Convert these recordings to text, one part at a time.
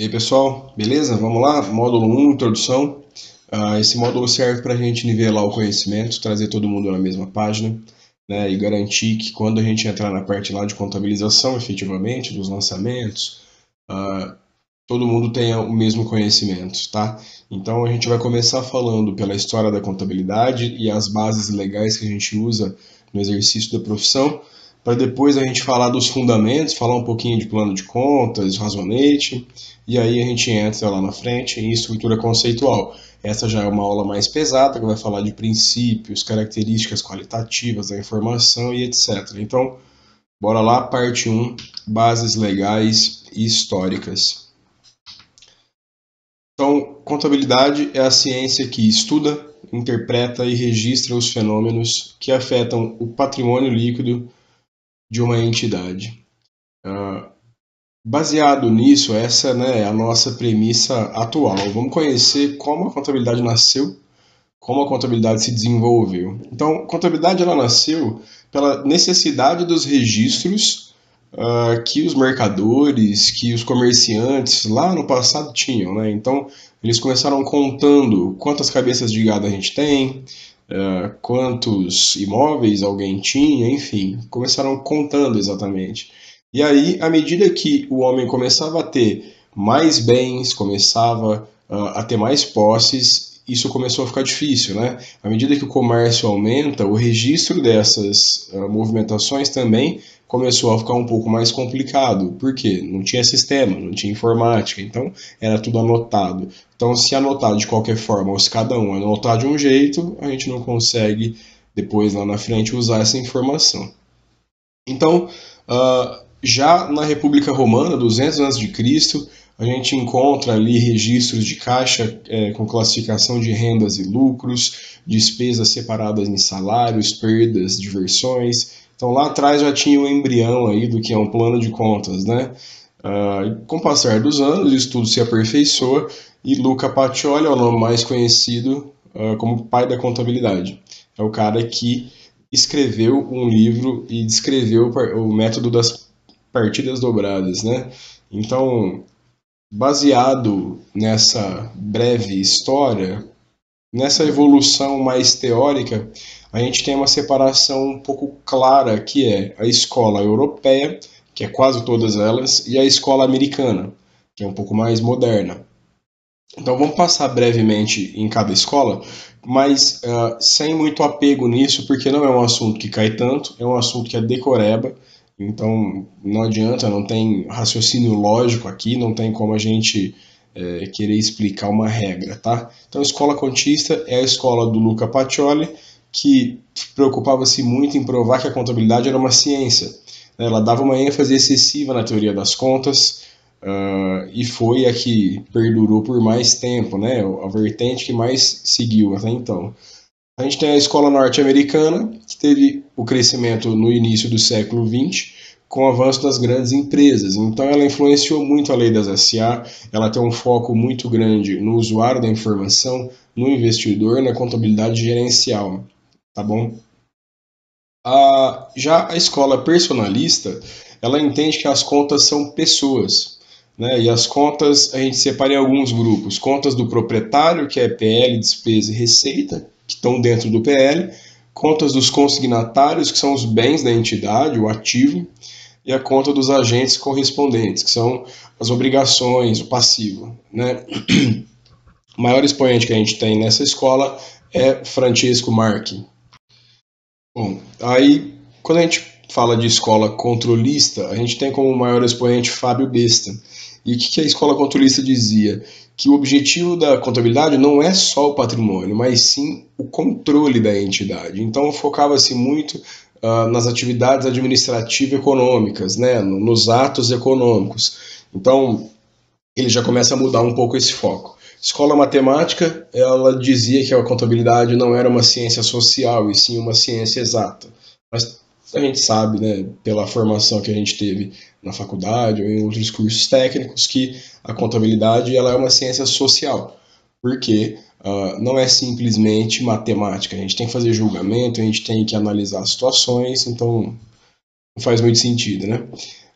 E aí pessoal, beleza? Vamos lá? Módulo 1, introdução. Uh, esse módulo serve para a gente nivelar o conhecimento, trazer todo mundo na mesma página né, e garantir que quando a gente entrar na parte lá de contabilização, efetivamente, dos lançamentos, uh, todo mundo tenha o mesmo conhecimento, tá? Então a gente vai começar falando pela história da contabilidade e as bases legais que a gente usa no exercício da profissão, para depois a gente falar dos fundamentos, falar um pouquinho de plano de contas, razonete, e aí a gente entra lá na frente em estrutura conceitual. Essa já é uma aula mais pesada, que vai falar de princípios, características qualitativas da informação e etc. Então, bora lá, parte 1, bases legais e históricas. Então, contabilidade é a ciência que estuda, interpreta e registra os fenômenos que afetam o patrimônio líquido de uma entidade. Uh, baseado nisso, essa né, é a nossa premissa atual. Vamos conhecer como a contabilidade nasceu, como a contabilidade se desenvolveu. Então, contabilidade ela nasceu pela necessidade dos registros uh, que os mercadores, que os comerciantes lá no passado tinham. Né? Então, eles começaram contando quantas cabeças de gado a gente tem, uh, quantos imóveis alguém tinha, enfim, começaram contando exatamente. E aí, à medida que o homem começava a ter mais bens, começava uh, a ter mais posses, isso começou a ficar difícil, né? À medida que o comércio aumenta, o registro dessas uh, movimentações também começou a ficar um pouco mais complicado. Por quê? Não tinha sistema, não tinha informática, então era tudo anotado. Então, se anotar de qualquer forma, ou se cada um anotar de um jeito, a gente não consegue depois lá na frente usar essa informação. Então, uh, já na República Romana, 200 a.C., a gente encontra ali registros de caixa é, com classificação de rendas e lucros, despesas separadas em salários, perdas, diversões. Então lá atrás já tinha o um embrião aí do que é um plano de contas, né? Uh, com o passar dos anos, isso tudo se aperfeiçoa e Luca Pacioli é o nome mais conhecido uh, como pai da contabilidade. É o cara que escreveu um livro e descreveu o método das partidas dobradas, né? Então, baseado nessa breve história, nessa evolução mais teórica, a gente tem uma separação um pouco clara que é a escola europeia, que é quase todas elas, e a escola americana, que é um pouco mais moderna. Então vamos passar brevemente em cada escola, mas uh, sem muito apego nisso, porque não é um assunto que cai tanto, é um assunto que é decoreba, então não adianta, não tem raciocínio lógico aqui, não tem como a gente é, querer explicar uma regra, tá? Então escola contista é a escola do Luca Pacioli, que preocupava-se muito em provar que a contabilidade era uma ciência. Ela dava uma ênfase excessiva na teoria das contas, Uh, e foi a que perdurou por mais tempo, né? A vertente que mais seguiu até então. A gente tem a escola norte-americana, que teve o crescimento no início do século XX, com o avanço das grandes empresas. Então, ela influenciou muito a lei das SA, ela tem um foco muito grande no usuário da informação, no investidor, na contabilidade gerencial. Tá bom? A, já a escola personalista, ela entende que as contas são pessoas. Né? E as contas a gente separa em alguns grupos: contas do proprietário, que é PL, despesa e receita, que estão dentro do PL, contas dos consignatários, que são os bens da entidade, o ativo, e a conta dos agentes correspondentes, que são as obrigações, o passivo. Né? O maior expoente que a gente tem nessa escola é Francesco Marchi. Bom, aí quando a gente fala de escola controlista, a gente tem como maior expoente Fábio Besta, e o que a escola controlista dizia? Que o objetivo da contabilidade não é só o patrimônio, mas sim o controle da entidade. Então focava-se muito uh, nas atividades administrativo-econômicas, né, nos atos econômicos. Então ele já começa a mudar um pouco esse foco. Escola matemática, ela dizia que a contabilidade não era uma ciência social, e sim uma ciência exata. Mas a gente sabe, né, pela formação que a gente teve na faculdade ou em outros cursos técnicos, que a contabilidade ela é uma ciência social, porque uh, não é simplesmente matemática. A gente tem que fazer julgamento, a gente tem que analisar situações, então não faz muito sentido, né?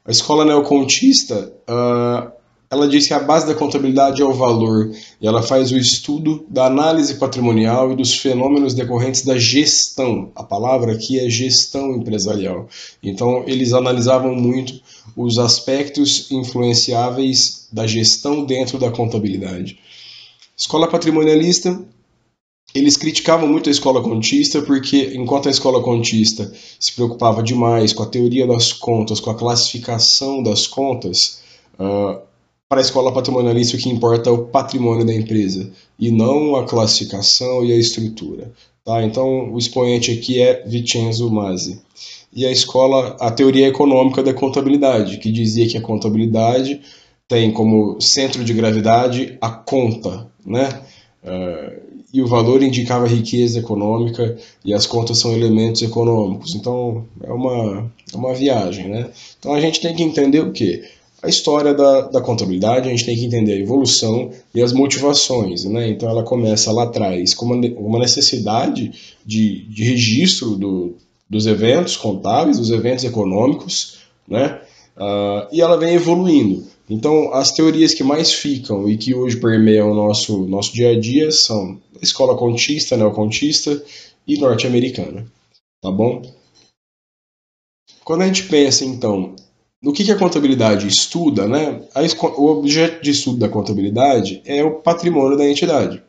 A escola neocontista, uh, ela diz que a base da contabilidade é o valor e ela faz o estudo da análise patrimonial e dos fenômenos decorrentes da gestão. A palavra aqui é gestão empresarial. Então, eles analisavam muito os aspectos influenciáveis da gestão dentro da contabilidade. Escola patrimonialista eles criticavam muito a escola contista porque, enquanto a escola contista se preocupava demais com a teoria das contas, com a classificação das contas, uh, para a escola patrimonialista o que importa é o patrimônio da empresa e não a classificação e a estrutura. Tá? Então, o expoente aqui é Vincenzo Masi. E a escola, a teoria econômica da contabilidade, que dizia que a contabilidade tem como centro de gravidade a conta, né? Uh, e o valor indicava riqueza econômica e as contas são elementos econômicos. Então é uma, é uma viagem, né? Então a gente tem que entender o que? A história da, da contabilidade, a gente tem que entender a evolução e as motivações, né? Então ela começa lá atrás com uma, uma necessidade de, de registro do, dos eventos contábeis, dos eventos econômicos, né? Uh, e ela vem evoluindo. Então, as teorias que mais ficam e que hoje permeiam o nosso, nosso dia a dia são escola contista, neocontista e norte-americana. Tá bom? Quando a gente pensa, então, no que, que a contabilidade estuda, né? A, o objeto de estudo da contabilidade é o patrimônio da entidade.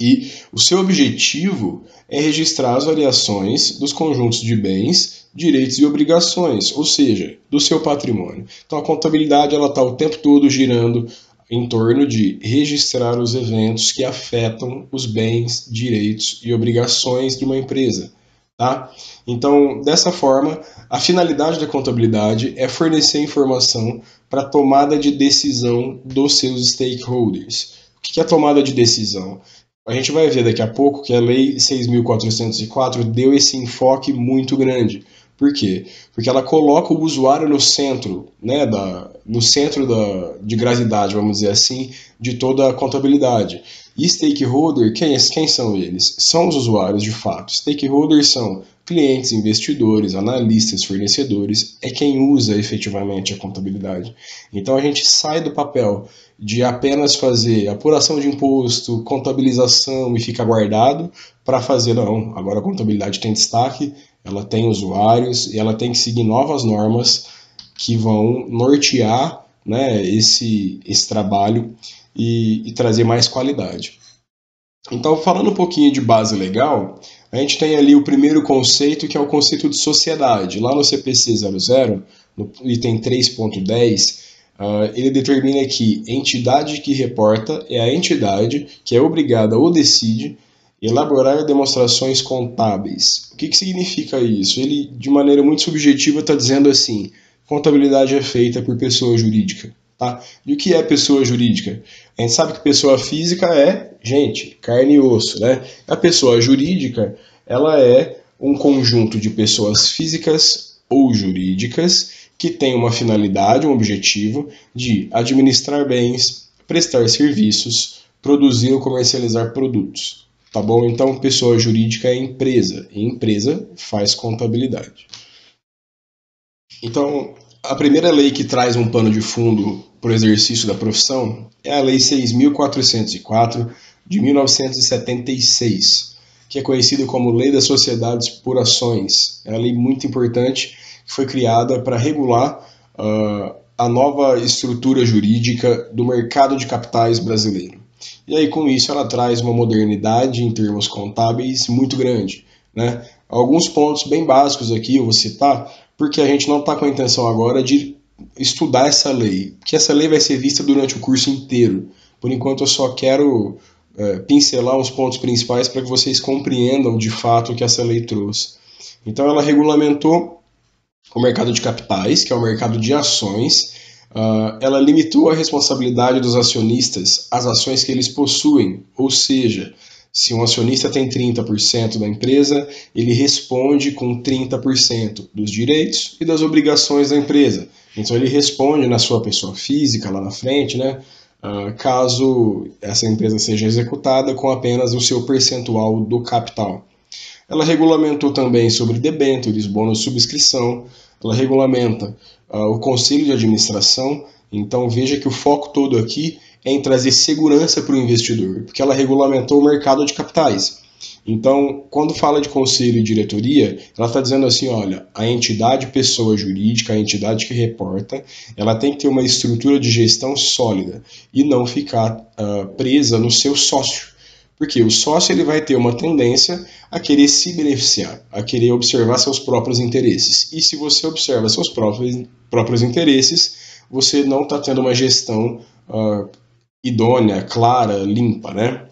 E o seu objetivo é registrar as variações dos conjuntos de bens, direitos e obrigações, ou seja, do seu patrimônio. Então a contabilidade ela está o tempo todo girando em torno de registrar os eventos que afetam os bens, direitos e obrigações de uma empresa. Tá? Então, dessa forma, a finalidade da contabilidade é fornecer informação para a tomada de decisão dos seus stakeholders. O que é tomada de decisão? A gente vai ver daqui a pouco que a Lei 6.404 deu esse enfoque muito grande. Por quê? Porque ela coloca o usuário no centro, né, da, no centro da, de gravidade, vamos dizer assim, de toda a contabilidade. E stakeholder, quem, quem são eles? São os usuários de fato. Stakeholders são clientes, investidores, analistas, fornecedores, é quem usa efetivamente a contabilidade. Então a gente sai do papel de apenas fazer apuração de imposto, contabilização e fica guardado para fazer, não, agora a contabilidade tem destaque, ela tem usuários e ela tem que seguir novas normas que vão nortear né, esse, esse trabalho e, e trazer mais qualidade. Então, falando um pouquinho de base legal, a gente tem ali o primeiro conceito, que é o conceito de sociedade. Lá no CPC 00, no item 3.10, uh, ele determina que entidade que reporta é a entidade que é obrigada ou decide elaborar demonstrações contábeis. O que, que significa isso? Ele, de maneira muito subjetiva, está dizendo assim: contabilidade é feita por pessoa jurídica. Tá? E o que é pessoa jurídica? A gente sabe que pessoa física é gente, carne e osso. Né? A pessoa jurídica ela é um conjunto de pessoas físicas ou jurídicas que tem uma finalidade, um objetivo de administrar bens, prestar serviços, produzir ou comercializar produtos. Tá bom? Então, pessoa jurídica é empresa, e empresa faz contabilidade. Então, a primeira lei que traz um pano de fundo para o exercício da profissão é a Lei 6.404 de 1976, que é conhecida como Lei das Sociedades por Ações. É uma lei muito importante que foi criada para regular uh, a nova estrutura jurídica do mercado de capitais brasileiro. E aí, com isso, ela traz uma modernidade em termos contábeis muito grande. Né? Alguns pontos bem básicos aqui eu vou citar, porque a gente não está com a intenção agora de estudar essa lei, que essa lei vai ser vista durante o curso inteiro. Por enquanto, eu só quero é, pincelar os pontos principais para que vocês compreendam de fato o que essa lei trouxe. Então, ela regulamentou o mercado de capitais, que é o mercado de ações. Uh, ela limitou a responsabilidade dos acionistas às ações que eles possuem, ou seja, se um acionista tem 30% da empresa, ele responde com 30% dos direitos e das obrigações da empresa. Então ele responde na sua pessoa física lá na frente, né? Uh, caso essa empresa seja executada com apenas o seu percentual do capital. Ela regulamentou também sobre debêntures, bônus de subscrição, ela regulamenta uh, o conselho de administração Então veja que o foco todo aqui é em trazer segurança para o investidor, porque ela regulamentou o mercado de capitais. Então, quando fala de conselho e diretoria, ela está dizendo assim, olha, a entidade pessoa jurídica, a entidade que reporta, ela tem que ter uma estrutura de gestão sólida e não ficar uh, presa no seu sócio. Porque o sócio ele vai ter uma tendência a querer se beneficiar, a querer observar seus próprios interesses. E se você observa seus próprios, próprios interesses, você não está tendo uma gestão uh, idônea, clara, limpa, né?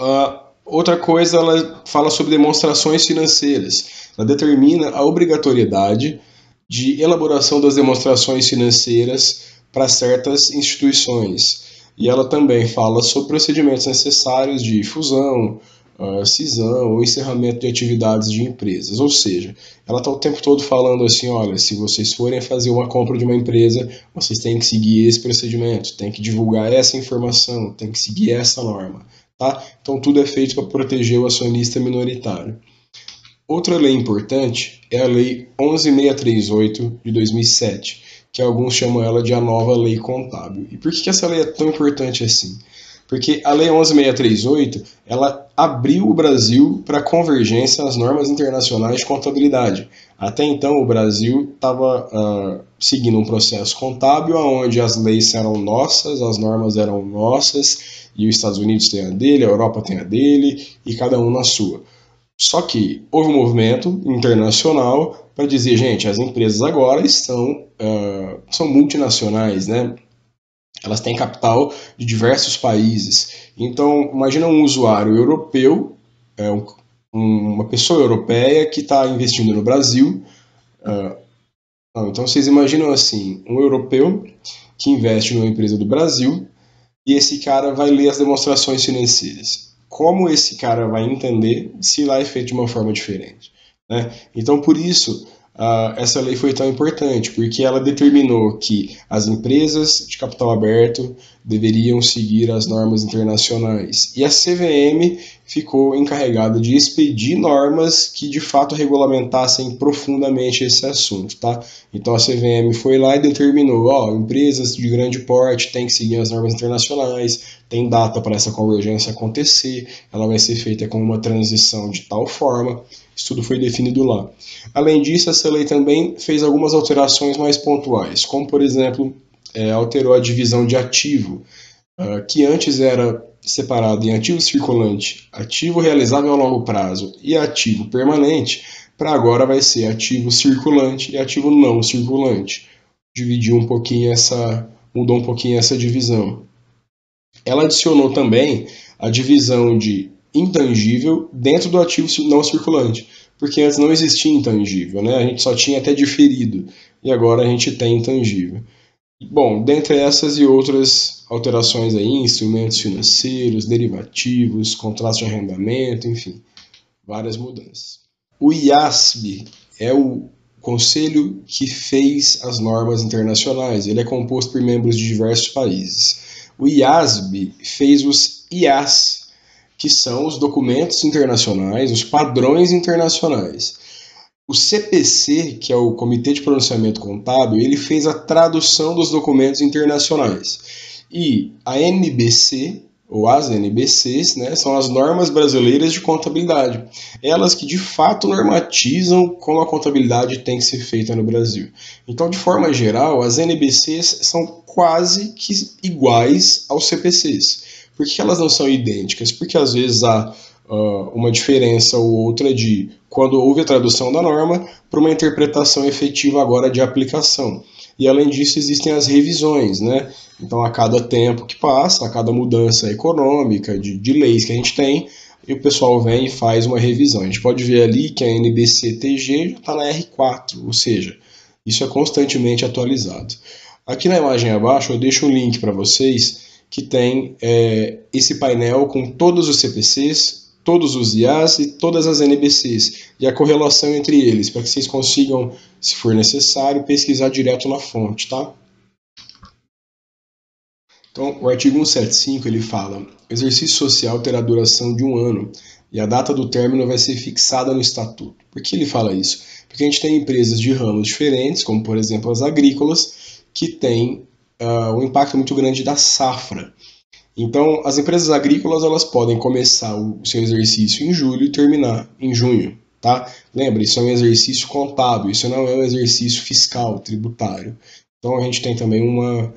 Uh, outra coisa, ela fala sobre demonstrações financeiras. Ela determina a obrigatoriedade de elaboração das demonstrações financeiras para certas instituições. E ela também fala sobre procedimentos necessários de fusão, cisão ou encerramento de atividades de empresas. Ou seja, ela está o tempo todo falando assim: olha, se vocês forem fazer uma compra de uma empresa, vocês têm que seguir esse procedimento, tem que divulgar essa informação, tem que seguir essa norma. Tá? Então, tudo é feito para proteger o acionista minoritário. Outra lei importante é a Lei 11638 de 2007, que alguns chamam ela de a nova lei contábil. E por que essa lei é tão importante assim? Porque a Lei 11638, ela abriu o Brasil para convergência às normas internacionais de contabilidade. Até então, o Brasil estava uh, ah, seguindo um processo contábil onde as leis eram nossas, as normas eram nossas, e os Estados Unidos têm a dele, a Europa tem a dele, e cada um na sua. Só que houve um movimento internacional para dizer, gente, as empresas agora estão uh, são multinacionais, né? Elas têm capital de diversos países. Então, imagina um usuário europeu, é, um, uma pessoa europeia que está investindo no Brasil. Uh, então, vocês imaginam assim, um europeu que investe numa empresa do Brasil e esse cara vai ler as demonstrações financeiras. Como esse cara vai entender se lá é feito de uma forma diferente? Né? Então, por isso, essa lei foi tão importante, porque ela determinou que as empresas de capital aberto deveriam seguir as normas internacionais. E a CVM ficou encarregada de expedir normas que de fato regulamentassem profundamente esse assunto, tá? Então a CVM foi lá e determinou, ó, empresas de grande porte têm que seguir as normas internacionais, tem data para essa convergência acontecer, ela vai ser feita com uma transição de tal forma isso tudo foi definido lá. Além disso, essa lei também fez algumas alterações mais pontuais, como, por exemplo, é, alterou a divisão de ativo, uh, que antes era separado em ativo circulante, ativo realizável a longo prazo e ativo permanente, para agora vai ser ativo circulante e ativo não circulante. Dividiu um pouquinho essa, mudou um pouquinho essa divisão. Ela adicionou também a divisão de intangível dentro do ativo não circulante, porque antes não existia intangível, né? A gente só tinha até diferido e agora a gente tem intangível. Bom, dentre essas e outras alterações aí, instrumentos financeiros, derivativos, contratos de arrendamento, enfim, várias mudanças. O IASB é o conselho que fez as normas internacionais. Ele é composto por membros de diversos países. O IASB fez os IAS, que são os documentos internacionais, os padrões internacionais. O CPC, que é o Comitê de Pronunciamento Contábil, ele fez a tradução dos documentos internacionais. E a NBC, ou as NBCs, né, são as normas brasileiras de contabilidade. Elas que de fato normatizam como a contabilidade tem que ser feita no Brasil. Então, de forma geral, as NBCs são quase que iguais aos CPCs. Por que elas não são idênticas? Porque às vezes há uh, uma diferença ou outra de quando houve a tradução da norma para uma interpretação efetiva agora de aplicação. E além disso existem as revisões, né? Então a cada tempo que passa, a cada mudança econômica, de, de leis que a gente tem, e o pessoal vem e faz uma revisão. A gente pode ver ali que a NBC-TG já está na R4, ou seja, isso é constantemente atualizado. Aqui na imagem abaixo eu deixo um link para vocês que tem é, esse painel com todos os CPCs, todos os IAs e todas as NBCs e a correlação entre eles, para que vocês consigam, se for necessário, pesquisar direto na fonte, tá? Então, o artigo 175 ele fala: o exercício social terá duração de um ano e a data do término vai ser fixada no estatuto. Por que ele fala isso? Porque a gente tem empresas de ramos diferentes, como por exemplo as agrícolas, que têm uh, um impacto muito grande da safra. Então, as empresas agrícolas elas podem começar o seu exercício em julho e terminar em junho, tá? Lembre, isso é um exercício contábil, isso não é um exercício fiscal, tributário. Então, a gente tem também uma,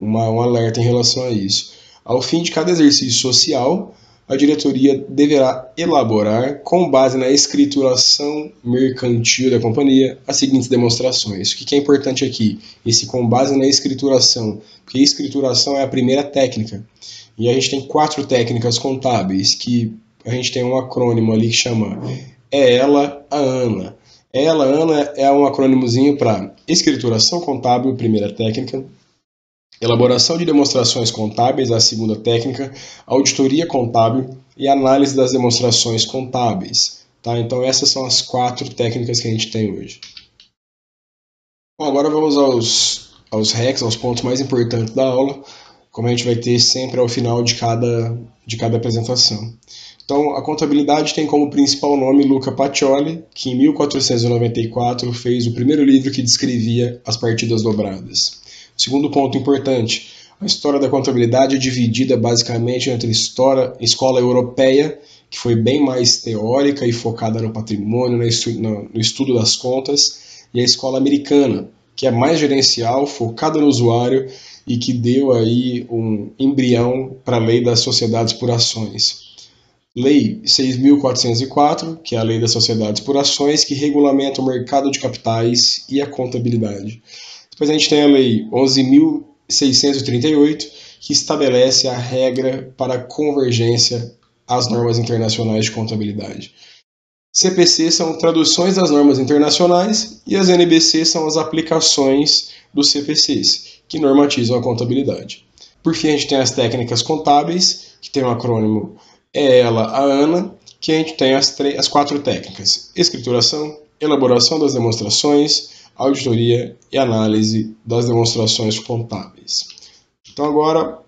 uma, um alerta em relação a isso. Ao fim de cada exercício social, a diretoria deverá elaborar, com base na escrituração mercantil da companhia, as seguintes demonstrações. O que é importante aqui? Esse com base na escrituração, porque escrituração é a primeira técnica. E a gente tem quatro técnicas contábeis, que a gente tem um acrônimo ali que chama É ela, a Ana. Ela, Ana, é um acrônimozinho para escrituração contábil, primeira técnica, elaboração de demonstrações contábeis, a segunda técnica, auditoria contábil e análise das demonstrações contábeis. Tá? Então essas são as quatro técnicas que a gente tem hoje. Bom, agora vamos aos, aos hacks, aos pontos mais importantes da aula, como a gente vai ter sempre ao final de cada, de cada apresentação. Então, a contabilidade tem como principal nome Luca Pacioli, que em 1494 fez o primeiro livro que descrevia as partidas dobradas. Segundo ponto importante, a história da contabilidade é dividida basicamente entre história, escola europeia, que foi bem mais teórica e focada no patrimônio, no estudo das contas, e a escola americana, que é mais gerencial, focada no usuário e que deu aí um embrião para a lei das sociedades por ações. Lei 6.404, que é a Lei das Sociedades por Ações, que regulamenta o mercado de capitais e a contabilidade. Depois a gente tem a Lei 11.638, que estabelece a regra para convergência às normas internacionais de contabilidade. CPC são traduções das normas internacionais e as NBC são as aplicações dos CPCs, que normatizam a contabilidade. Por fim, a gente tem as técnicas contábeis, que tem um acrônimo é ela, a ANA, que a gente tem as, as quatro técnicas: escrituração, elaboração das demonstrações, auditoria e análise das demonstrações contábeis. Então agora,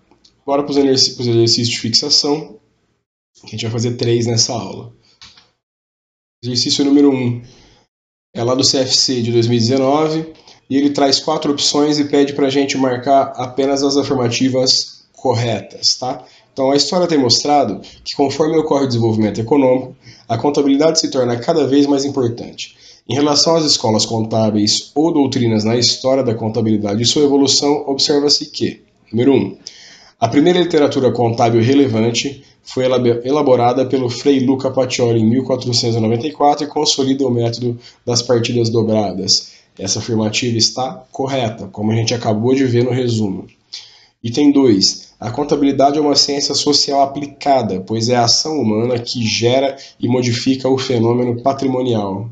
bora para os exercícios, de fixação, a gente vai fazer três nessa aula. Exercício número 1 um, é lá do CFC de 2019 e ele traz quatro opções e pede para a gente marcar apenas as afirmativas corretas, tá? Então a história tem mostrado que conforme ocorre o desenvolvimento econômico, a contabilidade se torna cada vez mais importante. Em relação às escolas contábeis ou doutrinas na história da contabilidade e sua evolução, observa-se que, número 1, um, a primeira literatura contábil relevante foi elaborada pelo Frei Luca Pacioli em 1494 e consolida o método das partidas dobradas. Essa afirmativa está correta, como a gente acabou de ver no resumo. Item 2. A contabilidade é uma ciência social aplicada, pois é a ação humana que gera e modifica o fenômeno patrimonial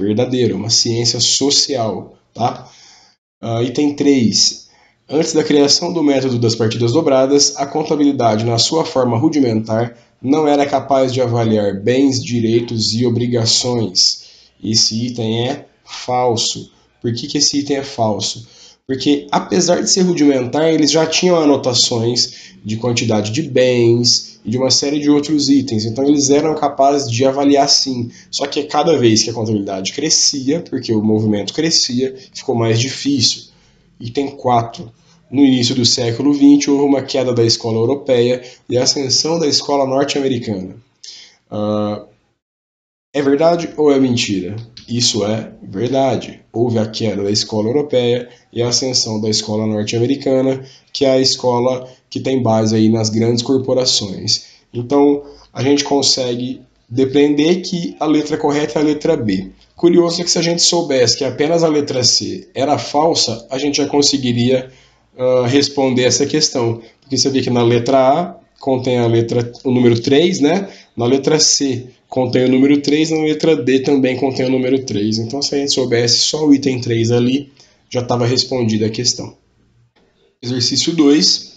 verdadeiro, uma ciência social. Tá? Uh, item 3. Antes da criação do método das partidas dobradas, a contabilidade, na sua forma rudimentar, não era capaz de avaliar bens, direitos e obrigações. Esse item é falso. Por que, que esse item é falso? Porque, apesar de ser rudimentar, eles já tinham anotações de quantidade de bens, e de uma série de outros itens. Então eles eram capazes de avaliar sim. Só que cada vez que a contabilidade crescia, porque o movimento crescia, ficou mais difícil. Item 4. No início do século XX, houve uma queda da escola europeia e a ascensão da escola norte-americana. Uh, é verdade ou é mentira? Isso é verdade. Houve a queda da escola europeia e a ascensão da escola norte-americana, que é a escola que tem base aí nas grandes corporações. Então, a gente consegue depender que a letra correta é a letra B. Curioso é que se a gente soubesse que apenas a letra C era falsa, a gente já conseguiria uh, responder essa questão. Porque você vê que na letra A contém a letra, o número 3, né? Na letra C contém o número 3, na letra D também contém o número 3. Então, se a gente soubesse só o item 3 ali, já estava respondida a questão. Exercício 2.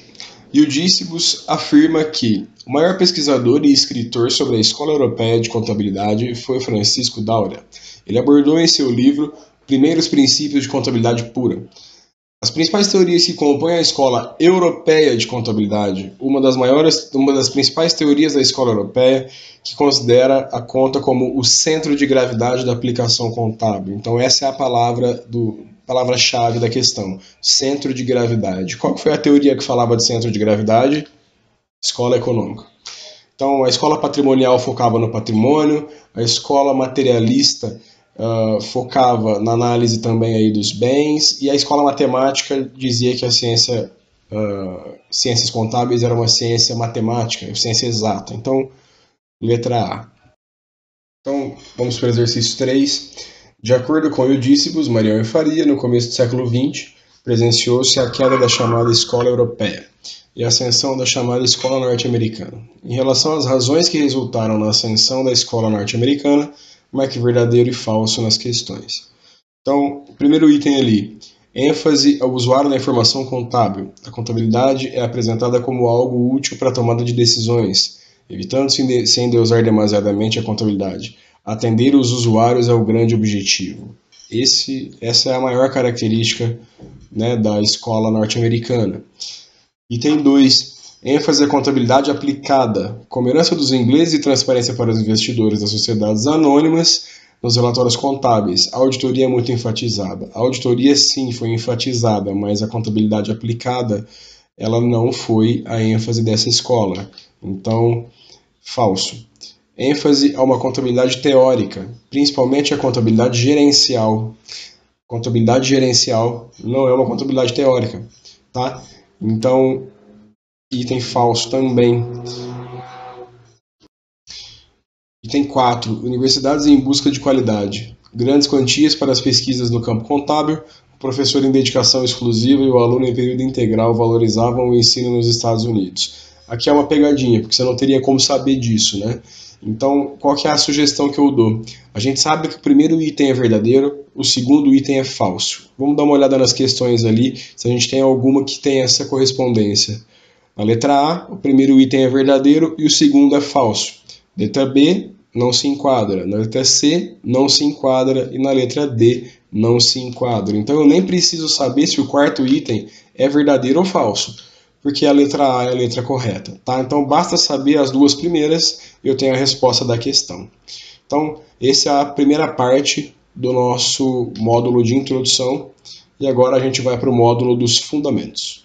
Eudícibus afirma que o maior pesquisador e escritor sobre a Escola Europeia de Contabilidade foi Francisco Daura. Ele abordou em seu livro Primeiros Princípios de Contabilidade Pura. As principais teorias que compõem a Escola Europeia de Contabilidade, uma das maiores, uma das principais teorias da Escola Europeia, que considera a conta como o centro de gravidade da aplicação contábil. Então essa é a palavra do, palavra-chave da questão: centro de gravidade. Qual foi a teoria que falava de centro de gravidade? Escola econômica. Então, a escola patrimonial focava no patrimônio, a escola materialista uh, focava na análise também aí dos bens, e a escola matemática dizia que a ciência, uh, ciências contábeis era uma ciência matemática, ciência exata. Então, letra A. Então, vamos para o exercício 3. De acordo com Eudícibus, Marião e Faria, no começo do século XX, presenciou-se a queda da chamada escola europeia e a ascensão da chamada escola norte-americana. Em relação às razões que resultaram na ascensão da escola norte-americana, como é verdadeiro e falso nas questões. Então, primeiro item ali, ênfase ao usuário da informação contábil. A contabilidade é apresentada como algo útil para a tomada de decisões, evitando se endeusar demasiadamente a contabilidade. Atender os usuários é o grande objetivo. Esse, essa é a maior característica né, da escola norte-americana. Item 2. ênfase à contabilidade aplicada, como herança dos ingleses e transparência para os investidores das sociedades anônimas nos relatórios contábeis. A auditoria é muito enfatizada. A auditoria sim foi enfatizada, mas a contabilidade aplicada ela não foi a ênfase dessa escola. Então, falso ênfase a uma contabilidade teórica, principalmente a contabilidade gerencial. Contabilidade gerencial não é uma contabilidade teórica, tá? Então, item falso também. Item 4. Universidades em busca de qualidade. Grandes quantias para as pesquisas no campo contábil, o professor em dedicação exclusiva e o aluno em período integral valorizavam o ensino nos Estados Unidos. Aqui é uma pegadinha, porque você não teria como saber disso, né? Então, qual que é a sugestão que eu dou? A gente sabe que o primeiro item é verdadeiro, o segundo item é falso. Vamos dar uma olhada nas questões ali, se a gente tem alguma que tem essa correspondência. Na letra A, o primeiro item é verdadeiro e o segundo é falso. Letra B, não se enquadra. Na letra C, não se enquadra. E na letra D, não se enquadra. Então eu nem preciso saber se o quarto item é verdadeiro ou falso porque a letra A é a letra correta. Tá? Então basta saber as duas primeiras e eu tenho a resposta da questão. Então, essa é a primeira parte do nosso módulo de introdução e agora a gente vai para o módulo dos fundamentos.